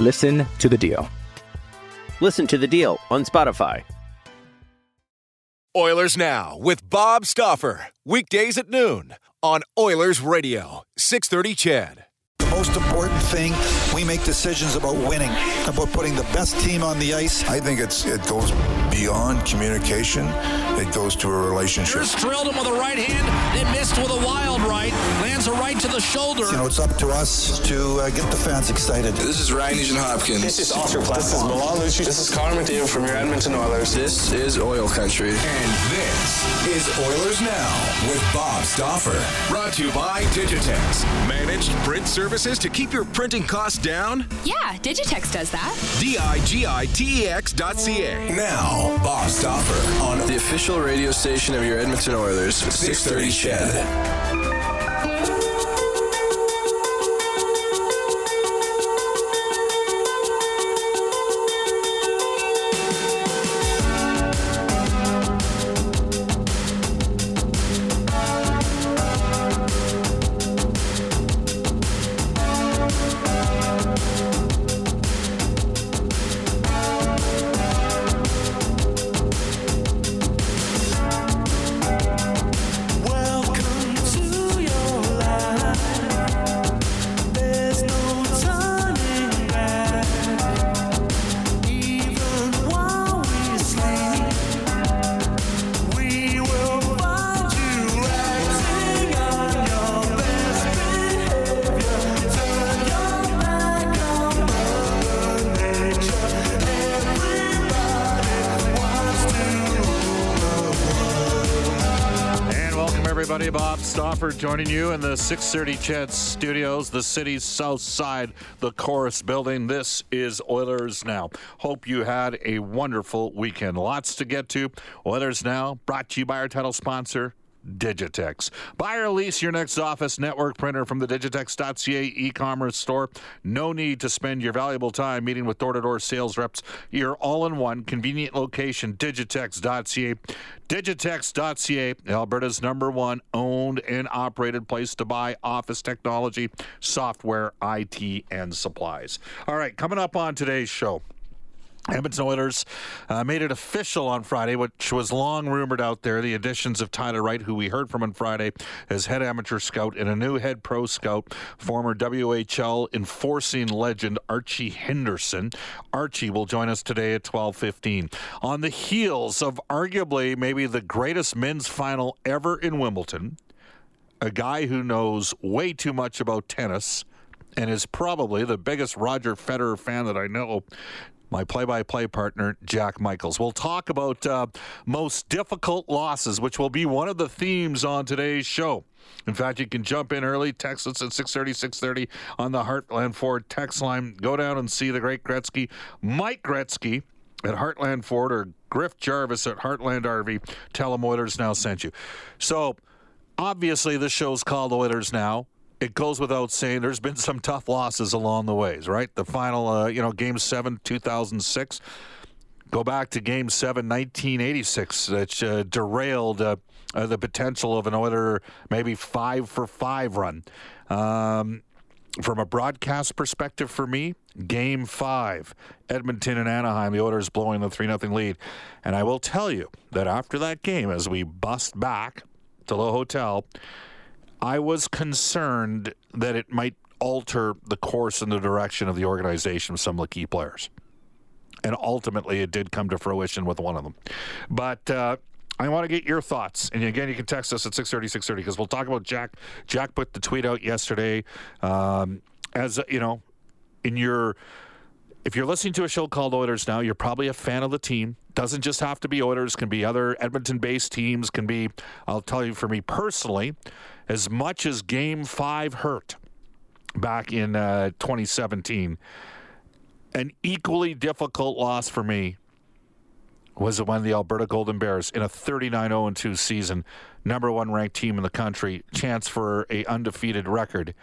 Listen to The Deal. Listen to The Deal on Spotify. Oilers Now with Bob Stauffer. Weekdays at noon on Oilers Radio, 630 CHED. The most important thing, we make decisions about winning, about putting the best team on the ice. I think it's it goes beyond communication. It goes to a relationship. Here's drilled him with a right hand, then missed with a wild right. Lands a right to the shoulder. You know, it's up to us to uh, get the fans excited. This is Ryan Nugent Hopkins. This is Oscar This is Milan Lucic. This is Connor McDavid from your Edmonton Oilers. This is oil country. And this is Oilers Now with Bob Stauffer. Brought to you by Digitex. Managed print services to keep your printing costs down? Yeah, Digitex does that. D-I-G-I-T-E-X dot C-A. Now, Bob Stauffer on The official radio station of your Edmonton Oilers. 630 CHED. Stauffer joining you in the 630 CHED Studios, the city's south side, the Corus Building. This is Oilers Now. Hope you had a wonderful weekend. Lots to get to. Oilers Now, brought to you by our title sponsor. Digitex. Buy or lease your next office network printer from the Digitex.ca e-commerce store. No need to spend your valuable time meeting with door-to-door sales reps. Your all-in-one convenient location, Digitex.ca. Digitex.ca, Alberta's number one owned and operated place to buy office technology, software, IT, and supplies. All right, coming up on today's show. Edmonton Oilers uh, made it official on Friday, which was long rumored out there. The additions of Tyler Wright, who we heard from on Friday as head amateur scout, and a new head pro scout, former WHL enforcing legend Archie Henderson. Archie will join us today at 12:15. On the heels of arguably maybe the greatest men's final ever in Wimbledon, a guy who knows way too much about tennis and is probably the biggest Roger Federer fan that I know. My play by play partner, Jack Michaels. We'll talk about uh, most difficult losses, which will be one of the themes on today's show. In fact, you can jump in early, text us at 630, 630 on the Heartland Ford text line. Go down and see the great Gretzky, Mike Gretzky at Heartland Ford or Griff Jarvis at Heartland RV. Tell them Oilers Now sent you. So, obviously, this show's called Oilers Now it goes without saying there's been some tough losses along the ways, right? The final, uh, you know, game seven, 2006. Go back to game seven, 1986, that uh, derailed uh, uh, the potential of an Oiler maybe five for five run. Um, from a broadcast perspective for me, game five, Edmonton and Anaheim, the Oilers blowing the 3 0 lead. And I will tell you that after that game, as we bust back to the hotel, I was concerned that it might alter the course and the direction of the organization of some of the key players. And ultimately, it did come to fruition with one of them. But uh, I want to get your thoughts. And again, you can text us at 630, 630, because we'll talk about Jack. Jack put the tweet out yesterday. Um, as, you know, in your if you're listening to a show called Oilers now, you're probably a fan of the team. Doesn't just have to be Oilers, can be other Edmonton-based teams, can be I'll tell you for me personally, as much as game 5 hurt back in uh, 2017, an equally difficult loss for me was when the Alberta Golden Bears in a 39-0-2 season, number 1 ranked team in the country, chance for a undefeated record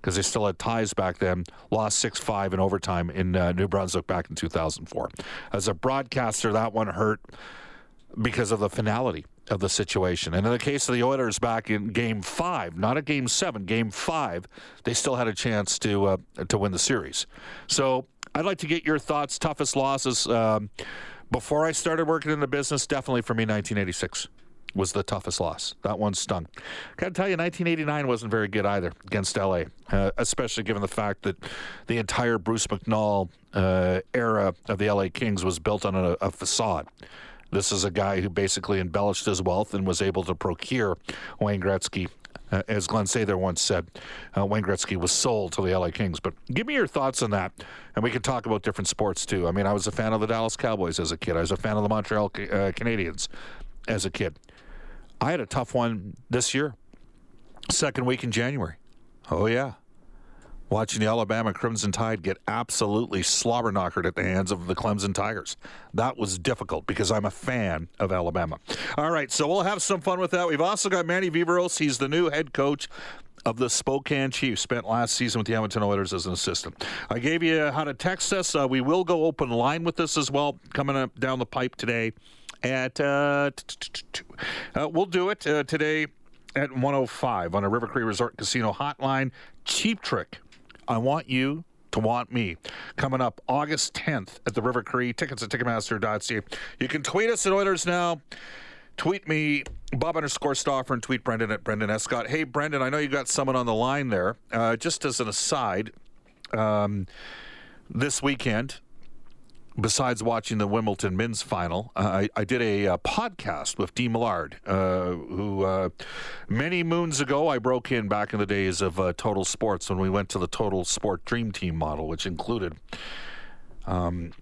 because they still had ties back then, lost 6 5 in overtime in uh, New Brunswick back in 2004. As a broadcaster, that one hurt because of the finality of the situation. And in the case of the Oilers back in game five, not a game seven, game five, they still had a chance to, uh, to win the series. So I'd like to get your thoughts, toughest losses. Um, before I started working in the business, definitely for me, 1986 was the toughest loss. That one stung. Got to tell you, 1989 wasn't very good either against LA, uh, especially given the fact that the entire Bruce McNall uh, era of the LA Kings was built on a, a facade. This is a guy who basically embellished his wealth and was able to procure Wayne Gretzky. Uh, as Glen Sather once said, uh, Wayne Gretzky was sold to the LA Kings. But give me your thoughts on that, and we can talk about different sports too. I mean, I was a fan of the Dallas Cowboys as a kid. I was a fan of the Montreal uh, Canadiens as a kid. I had a tough one this year, second week in January. Oh, yeah. Watching the Alabama Crimson Tide get absolutely slobber knockered at the hands of the Clemson Tigers. That was difficult because I'm a fan of Alabama. All right, so we'll have some fun with that. We've also got Manny Viveiros. He's the new head coach of the Spokane Chiefs. Spent last season with the Edmonton Oilers as an assistant. I gave you how to text us. Uh, we will go open line with this as well coming up down the pipe today at uh, uh, we'll do it uh, today at 105 on a River Cree Resort Casino hotline. Cheap trick. I want you to want me. Coming up August 10th at the River Cree. Tickets at Ticketmaster.ca. You can tweet us at Oilers now. Tweet me, Bob underscore Stauffer, and tweet Brendan at Brendan Escott. Hey, Brendan, I know you got someone on the line there. Uh, just as an aside, um, this weekend, besides watching the Wimbledon men's final, I, I, did a, uh, podcast with Dean Millard, uh, who uh, many moons ago I broke in back in the days of uh, Total Sports when we went to the Total Sport Dream Team model, which included um,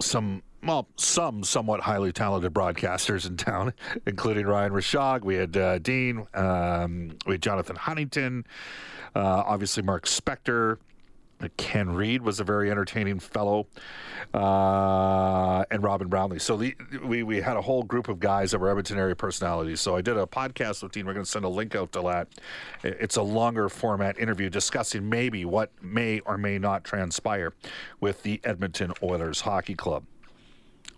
some. Well, some somewhat highly talented broadcasters in town, including Ryan Rishaug. We had Dean, um, we had Jonathan Huntington, obviously Mark Spector, Ken Reid was a very entertaining fellow, uh, and Robin Brownlee. So the, we we had a whole group of guys that were Edmonton area personalities. So I did a podcast with Dean. We're going to send a link out to that. It's a longer format interview discussing maybe what may or may not transpire with the Edmonton Oilers Hockey Club.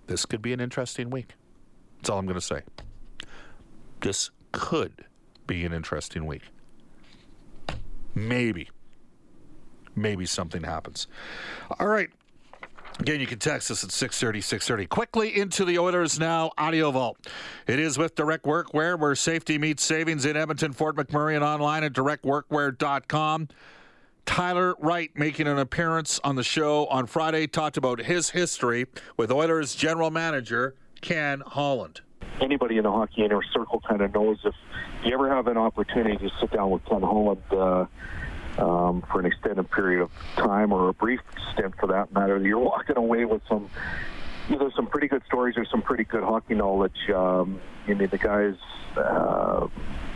This could be an interesting week. That's all I'm going to say. This could be an interesting week. Maybe maybe something happens. All right. Again, you can text us at 630, 630. Quickly into the Oilers Now Audio Vault. It is with Direct Workwear, where safety meets savings in Edmonton, Fort McMurray, and online at directworkwear.com. Tyler Wright making an appearance on the show on Friday talked about his history with Oilers general manager Ken Holland. Anybody in the hockey inner circle kind of knows if you ever have an opportunity to sit down with Ken Holland, uh, um, for an extended period of time or a brief stint for that matter, you're walking away with some either some pretty good stories or some pretty good hockey knowledge. Um, I mean, the guy's, uh,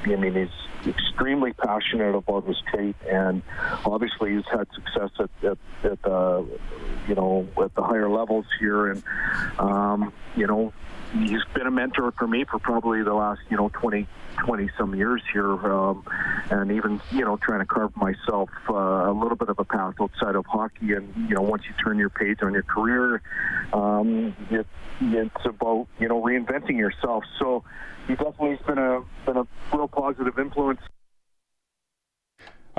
I mean, he's extremely passionate about his trade, and obviously he's had success at, at, at the, you know, at the higher levels here, and um, you know, he's been a mentor for me for probably the last, you know, 20, 20 some years here, um, and even you know trying to carve myself uh, a little bit of a path outside of hockey. And you know, once you turn your page on your career, um, it, it's about you know reinventing yourself. So he definitely has been a been a real positive influence.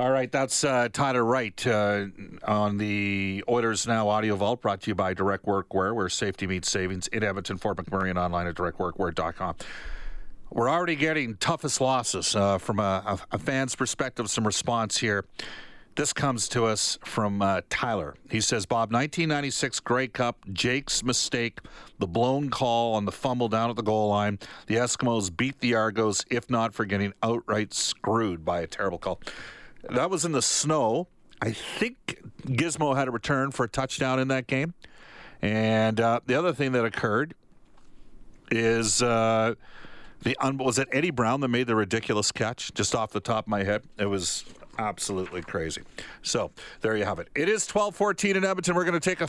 All right, that's uh, Tyler Wright uh, on the Oilers Now Audio Vault, brought to you by Direct Workwear, where safety meets savings in Edmonton, Fort McMurray, and online at directworkwear.com. We're already getting toughest losses uh, from a, a, fan's perspective, some response here. This comes to us from uh, Tyler. He says, Bob, 1996 Grey Cup, Jake's mistake, the blown call on the fumble down at the goal line. The Eskimos beat the Argos, if not for getting outright screwed by a terrible call. That was in the snow. I think Gizmo had a return for a touchdown in that game. And uh, the other thing that occurred is uh, the un- was it Eddie Brown that made the ridiculous catch just off the top of my head? It was absolutely crazy. So there you have it. It is twelve fourteen in Edmonton. We're going to take a.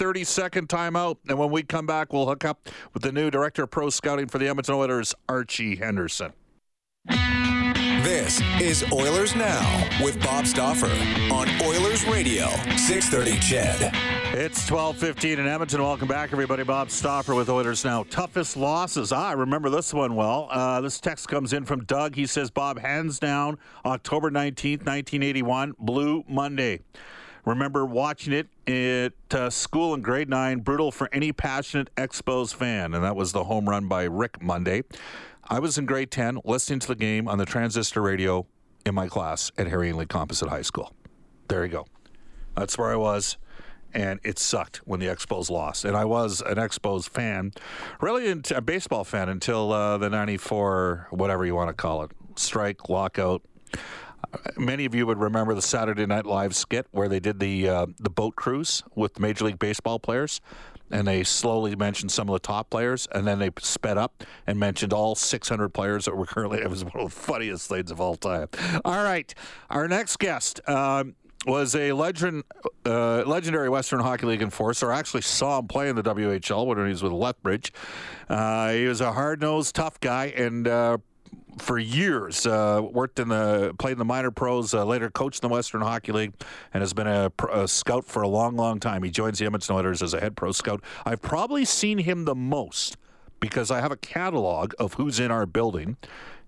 30 second timeout. And when we come back, we'll hook up with the new director of pro scouting for the Edmonton Oilers, Archie Henderson. This is Oilers Now with Bob Stauffer on Oilers Radio, 630 Ched. It's 12:15 in Edmonton. Welcome back, everybody. Bob Stauffer with Oilers now. Toughest losses. Ah, I remember this one well. Uh, this text comes in from Doug. He says, "Bob, hands down, October 19th, 1981, Blue Monday." Remember watching it at uh, school in grade nine. Brutal for any passionate Expos fan, and that was the home run by Rick Monday. I was in grade 10, listening to the game on the transistor radio in my class at Harry Ainlay Composite High School. There you go. That's where I was. And it sucked when the Expos lost. And I was an Expos fan, really a baseball fan until uh, the 94, whatever you want to call it, strike, lockout. Many of you would remember the Saturday Night Live skit where they did the uh, the boat cruise with Major League Baseball players, and they slowly mentioned some of the top players, and then they sped up and mentioned all 600 players that were currently. It was one of the funniest things of all time. All right, our next guest. Um, was a legend, uh, legendary Western Hockey League enforcer. I actually saw him play in the WHL when he was with Lethbridge. Uh, he was a hard-nosed, tough guy, and uh, for years uh, worked in the played in the minor pros. Uh, later coached in the Western Hockey League, and has been a, a scout for a long, long time. He joins the Edmonton Oilers as a head pro scout. I've probably seen him the most because I have a catalog of who's in our building.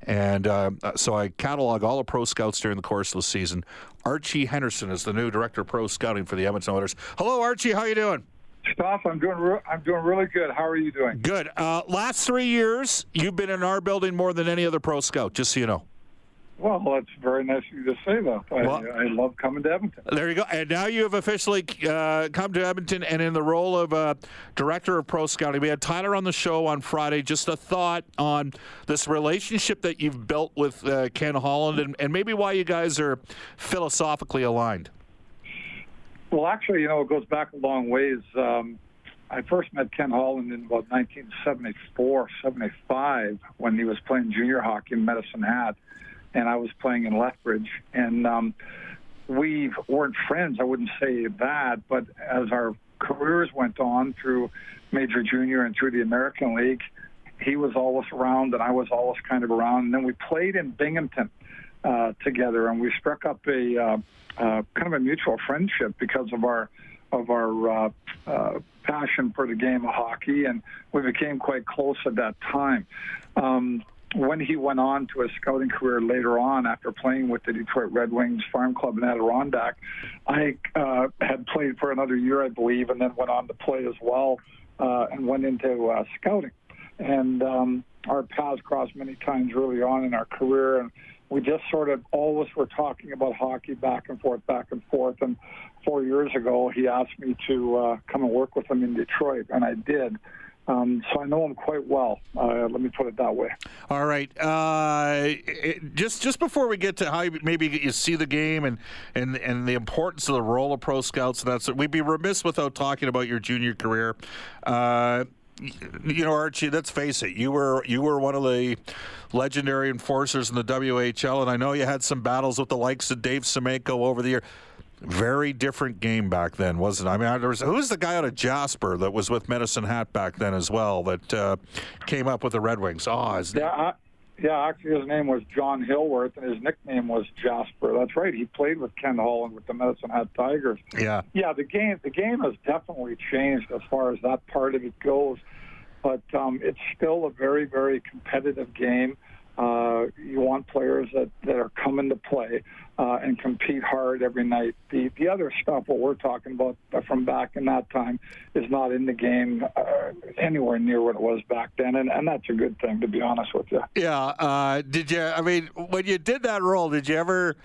And uh, so I catalog all the pro scouts during the course of the season. Archie Henderson is the new director of pro scouting for the Edmonton Oilers. Hello, Archie. How you doing? Stoff, I'm doing. Re- I'm doing really good. How are you doing? Good. Uh, last three years, you've been in our building more than any other pro scout. Just so you know. Well, that's very nice of you to say that. I, Well- I love coming to Edmonton. There you go. And now you have officially uh, come to Edmonton and in the role of uh, director of pro scouting. We had Tyler on the show on Friday. Just a thought on this relationship that you've built with uh, Ken Holland and, and maybe why you guys are philosophically aligned. Well, actually, you know, it goes back a long ways. Um, I first met Ken Holland in about 1974, 75, when he was playing junior hockey in Medicine Hat, and I was playing in Lethbridge. And um, we weren't friends, I wouldn't say that, but as our careers went on through Major Junior and through the American League, he was always around, and I was always kind of around. And then we played in Binghamton uh, together, and we struck up a uh, uh, kind of a mutual friendship because of our of our uh, uh, passion for the game of hockey, and we became quite close at that time. Um, when he went on to a scouting career later on, after playing with the Detroit Red Wings Farm Club in Adirondack, I uh, had played for another year, I believe, and then went on to play as well, and went into scouting. And um, our paths crossed many times early on in our career, and we just sort of always were talking about hockey back and forth, back and forth. And four years ago, he asked me to uh, come and work with him in Detroit, and I did. Um, so I know him quite well. Uh, let me put it that way. All right. Uh, it, just just before we get to how you, maybe you see the game and, and, and the importance of the role of pro scouts, and that's we'd be remiss without talking about your junior career. Uh, you know, Archie. Let's face it. You were you were one of the legendary enforcers in the WHL, and I know you had some battles with the likes of Dave Semenko over the year. Very different game back then, wasn't it? I mean, there was, who's the guy out of Jasper that was with Medicine Hat back then as well that uh, came up with the Red Wings? Oh, his yeah, yeah. Actually, his name was John Hilworth, and his nickname was Jasper. That's right. He played with Ken Holland with the Medicine Hat Tigers. Yeah. Yeah. The game, the game has definitely changed as far as that part of it goes, but um, it's still a very, very competitive game. Uh, you want players that, that are coming to play uh, and compete hard every night. The the other stuff, what we're talking about from back in that time, is not in the game uh, anywhere near what it was back then, and, and that's a good thing, to be honest with you. Yeah. Uh, did you? I mean, when you did that role, did you ever?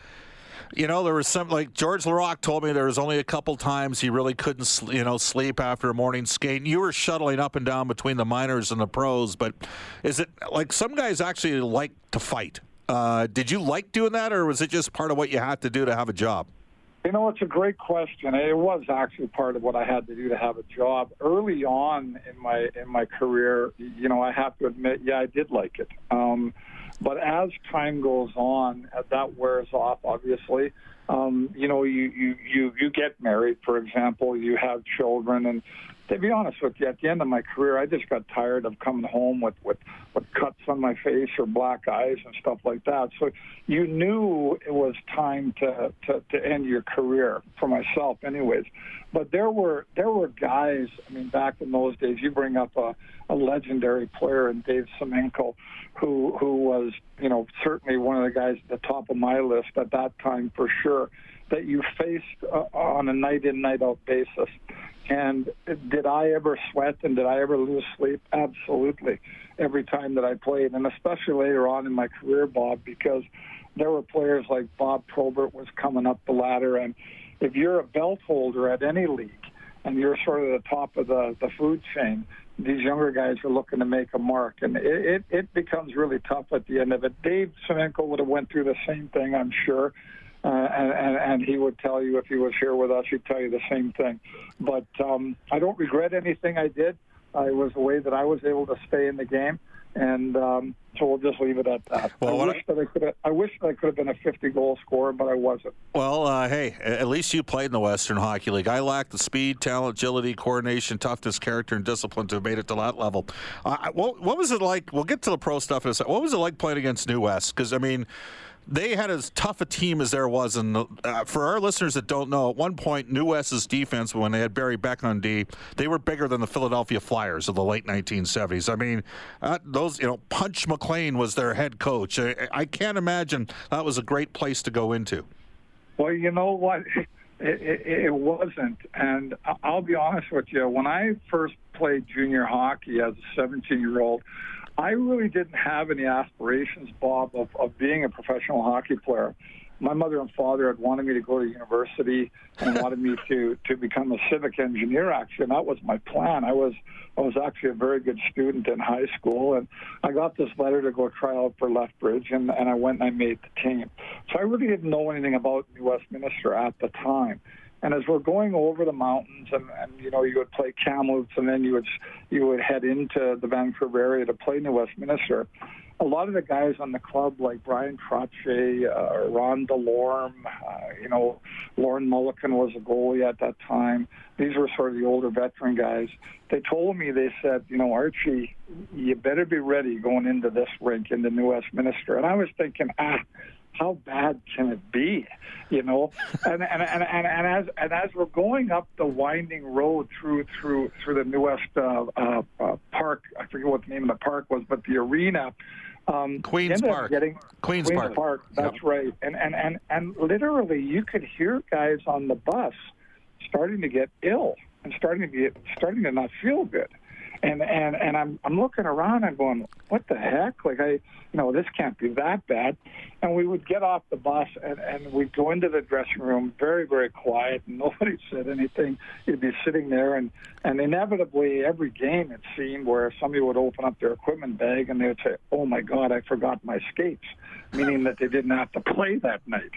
You know, there was some like George Laraque told me there was only a couple times he really couldn't, you know, sleep after a morning skate. And you were shuttling up and down between the minors and the pros, but is it like some guys actually like to fight? Uh, did you like doing that, or was it just part of what you had to do to have a job? You know, it's a great question. It was actually part of what I had to do to have a job early on in my in my career. You know, I have to admit, yeah, I did like it. Um, but as time goes on, that wears off. Obviously, um, you know, you, you you you get married, for example, you have children, and to be honest with you, at the end of my career, I just got tired of coming home with, with, with cuts on my face or black eyes and stuff like that. So you knew it was time to, to, to end your career for myself, anyways. But there were there were guys. I mean, back in those days, you bring up a, a legendary player in Dave Semenko, who who was you know certainly one of the guys at the top of my list at that time for sure. That you faced uh, on a night in night out basis. And did I ever sweat and did I ever lose sleep? Absolutely. Every time that I played, and especially later on in my career, Bob, because there were players like Bob Probert was coming up the ladder, and if you're a belt holder at any league and you're sort of the top of the the food chain, these younger guys are looking to make a mark, and it, it, it becomes really tough at the end of it. Dave Semenko would have went through the same thing, I'm sure. Uh, and, and, and he would tell you if he was here with us, he'd tell you the same thing. But um, I don't regret anything I did. Uh, it was the way that I was able to stay in the game, and um, so we'll just leave it at that. Well, I wish I... that I could. Have, I wish that I could have been a 50 goal scorer, but I wasn't. Well, uh, hey, at least you played in the Western Hockey League. I lacked the speed, talent, agility, coordination, toughness, character, and discipline to have made it to that level. Uh, what, what was it like? We'll get to the pro stuff in a second. What was it like playing against New West? Because I mean they had as tough a team as there was. And uh, for our listeners that don't know, at one point, New West's defense, when they had Barry Beck on D, they were bigger than the Philadelphia Flyers of the late 1970s. I mean, uh, those, you know, Punch McLean was their head coach. I, I, can't imagine that was a great place to go into. Well, you know what? It, it, it wasn't. And I'll be honest with you, when I first played junior hockey as a 17 year old, I really didn't have any aspirations, Bob, of, of being a professional hockey player. My mother and father had wanted me to go to university and wanted me to to become a civic engineer. Actually, and that was my plan. I was I was actually a very good student in high school, and I got this letter to go try out for Lethbridge, and, and I went and I made the team. So I really didn't know anything about New Westminster at the time. And as we're going over the mountains, and, and you know, you would play Kamloops, and then you would you would head into the Vancouver area to play New Westminster. A lot of the guys on the club, like Bryan Trottier, uh, Ron DeLorme, uh, you know, Lorne Mulliken was a goalie at that time. These were sort of the older veteran guys. They told me, they said, you know, Archie, you better be ready going into this rink in the New Westminster. And I was thinking, ah, how bad can it be? You know, and and, and, and, and as and as we're going up the winding road through through through the New West uh, uh, uh, Park, I forget what the name of the park was, but the arena. Um, Queens Park. Getting, Queens, Queens Park. Park. That's yep. right. And, and and and literally, you could hear guys on the bus starting to get ill and starting to get starting to not feel good. And and and I'm I'm looking around and going, what the heck? Like I, you know, this can't be that bad. And we would get off the bus and and we'd go into the dressing room, very very quiet, and nobody said anything. You'd be sitting there, and and inevitably every game it seemed where somebody would open up their equipment bag and they would say, oh my God, I forgot my skates, meaning that they didn't have to play that night.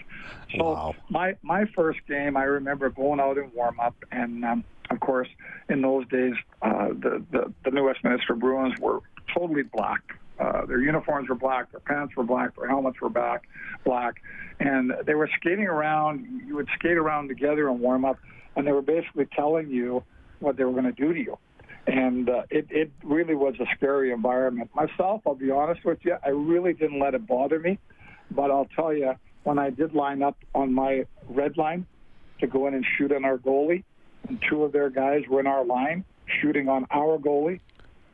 So Wow. my my first game, I remember going out in warm up, and um, of course, in those days, uh, the, the the New Westminster Bruins were totally black. Uh, their uniforms were black, their pants were black, their helmets were black, black, and they were skating around. You would skate around together and warm up, and they were basically telling you what they were going to do to you. And uh, it, it really was a scary environment. Myself, I'll be honest with you, I really didn't let it bother me. But I'll tell you, when I did line up on my red line to go in and shoot on our goalie, two of their guys were in our line shooting on our goalie,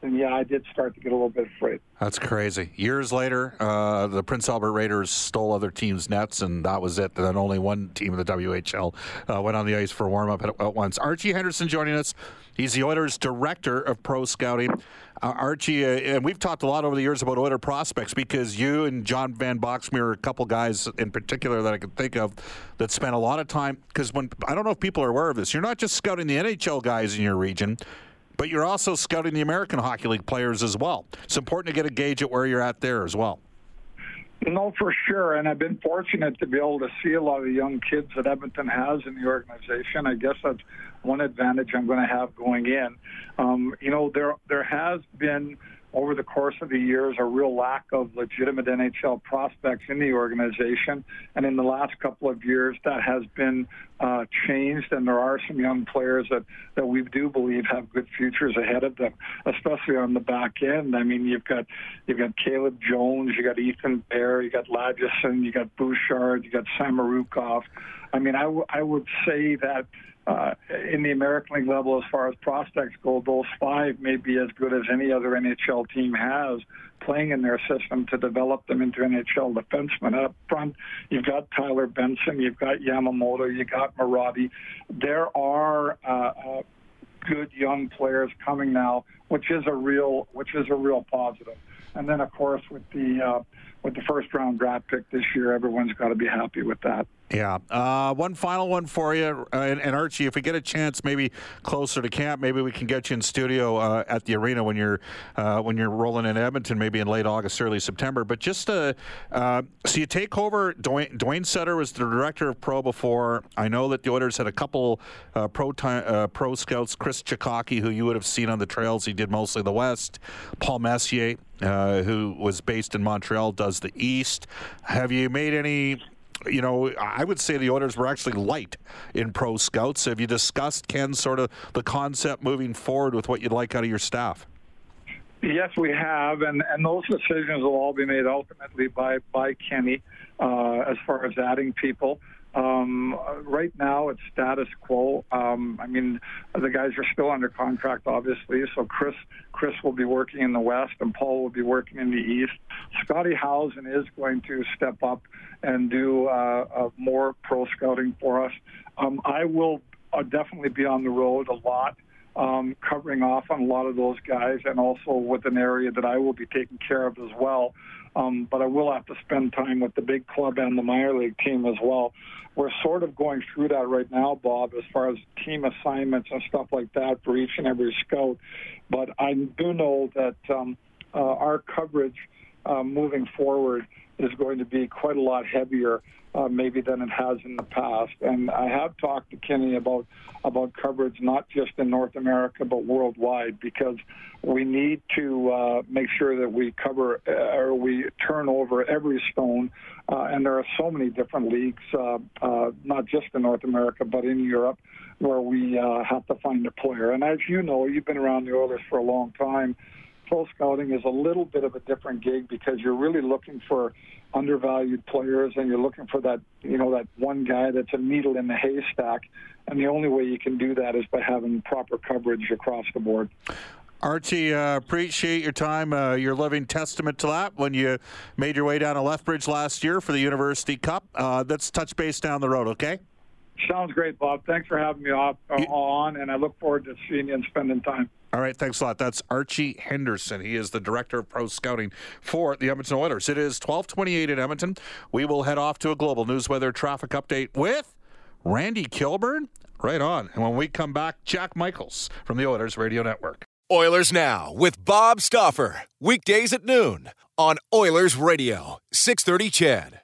then yeah, I did start to get a little bit afraid. That's crazy. Years later, uh, the Prince Albert Raiders stole other teams' nets, and that was it. Then only one team in the WHL uh, went on the ice for warm up at, at once. Archie Henderson joining us. He's the Oilers' director of pro scouting. Uh, Archie, uh, and we've talked a lot over the years about Oiler prospects because you and John Van Boxmeer are a couple guys in particular that I can think of that spent a lot of time. Because when I don't know if people are aware of this, you're not just scouting the NHL guys in your region but you're also scouting the American Hockey League players as well. It's important to get a gauge at where you're at there as well. No, for sure. And I've been fortunate to be able to see a lot of the young kids that Edmonton has in the organization. I guess that's one advantage I'm going to have going in. Um, you know, there there has been over the course of the years a real lack of legitimate NHL prospects in the organization, and in the last couple of years that has been uh, changed, and there are some young players that that we do believe have good futures ahead of them, especially on the back end. I mean, you've got you've got Caleb Jones, you got Ethan Bear, you got Lagesson, you got Bouchard, you got Samorukov. I mean, I, w- I would say that uh, in the American League level, as far as prospects go, those five may be as good as any other NHL team has playing in their system to develop them into NHL defensemen. Up front, you've got Tyler Benson, you've got Yamamoto, you've got Marody. There are uh, uh, good young players coming now, which is a real which is a real positive. And then, of course, with the uh, with the first round draft pick this year, everyone's got to be happy with that. Yeah. Uh, one final one for you, uh, and, and, Archie, if we get a chance, maybe closer to camp, maybe we can get you in studio uh, at the arena when you're uh, when you're rolling in Edmonton, maybe in late August, early September. But just uh, uh, so you take over. Dwayne, Duane Sutter was the director of pro before. I know that the Oilers had a couple pro time, pro scouts, Chris Cichocki, who you would have seen on the trails. He did mostly the West. Paul Messier, who was based in Montreal, does the East. Have you made any? You know, I would say the orders were actually light in pro scouts. Have you discussed, Ken, sort of the concept moving forward with what you'd like out of your staff? Yes, we have, and, and those decisions will all be made ultimately by by Kenny uh, as far as adding people. Um, right now, it's status quo. Um, I mean, the guys are still under contract, obviously. So Chris, Chris will be working in the West, and Paul will be working in the East. Scotty Howson is going to step up and do uh, more pro scouting for us. Um, I will uh, definitely be on the road a lot. Um, covering off on a lot of those guys, and also with an area that I will be taking care of as well. Um, but I will have to spend time with the big club and the minor league team as well. We're sort of going through that right now, Bob, as far as team assignments and stuff like that for each and every scout. But I do know that um, uh, our coverage uh, moving forward is going to be quite a lot heavier uh, maybe than it has in the past. And I have talked to Kenny about about coverage not just in North America but worldwide because we need to uh, make sure that we cover uh, or we turn over every stone. Uh, and there are so many different leagues, uh, uh, not just in North America but in Europe, where we have to find a player. And as you know, you've been around the Oilers for a long time pro scouting is a little bit of a different gig because you're really looking for undervalued players and you're looking for that you know that one guy that's a needle in the haystack and the only way you can do that is by having proper coverage across the board Archie, uh, appreciate your time. Uh, you're living testament to that when you made your way down to Lethbridge last year for the University Cup. Uh, let's touch base down the road, okay? Sounds great, Bob. Thanks for having me off, uh, on, and I look forward to seeing you and spending time. All right, thanks a lot. That's Archie Henderson. He is the director of pro scouting for the Edmonton Oilers. It is 1228 in Edmonton. We will head off to a global news weather traffic update with Randy Kilburn. Right on. And when we come back, Jack Michaels from the Oilers Radio Network. Oilers Now with Bob Stauffer. Weekdays at noon on Oilers Radio, 630 CHED.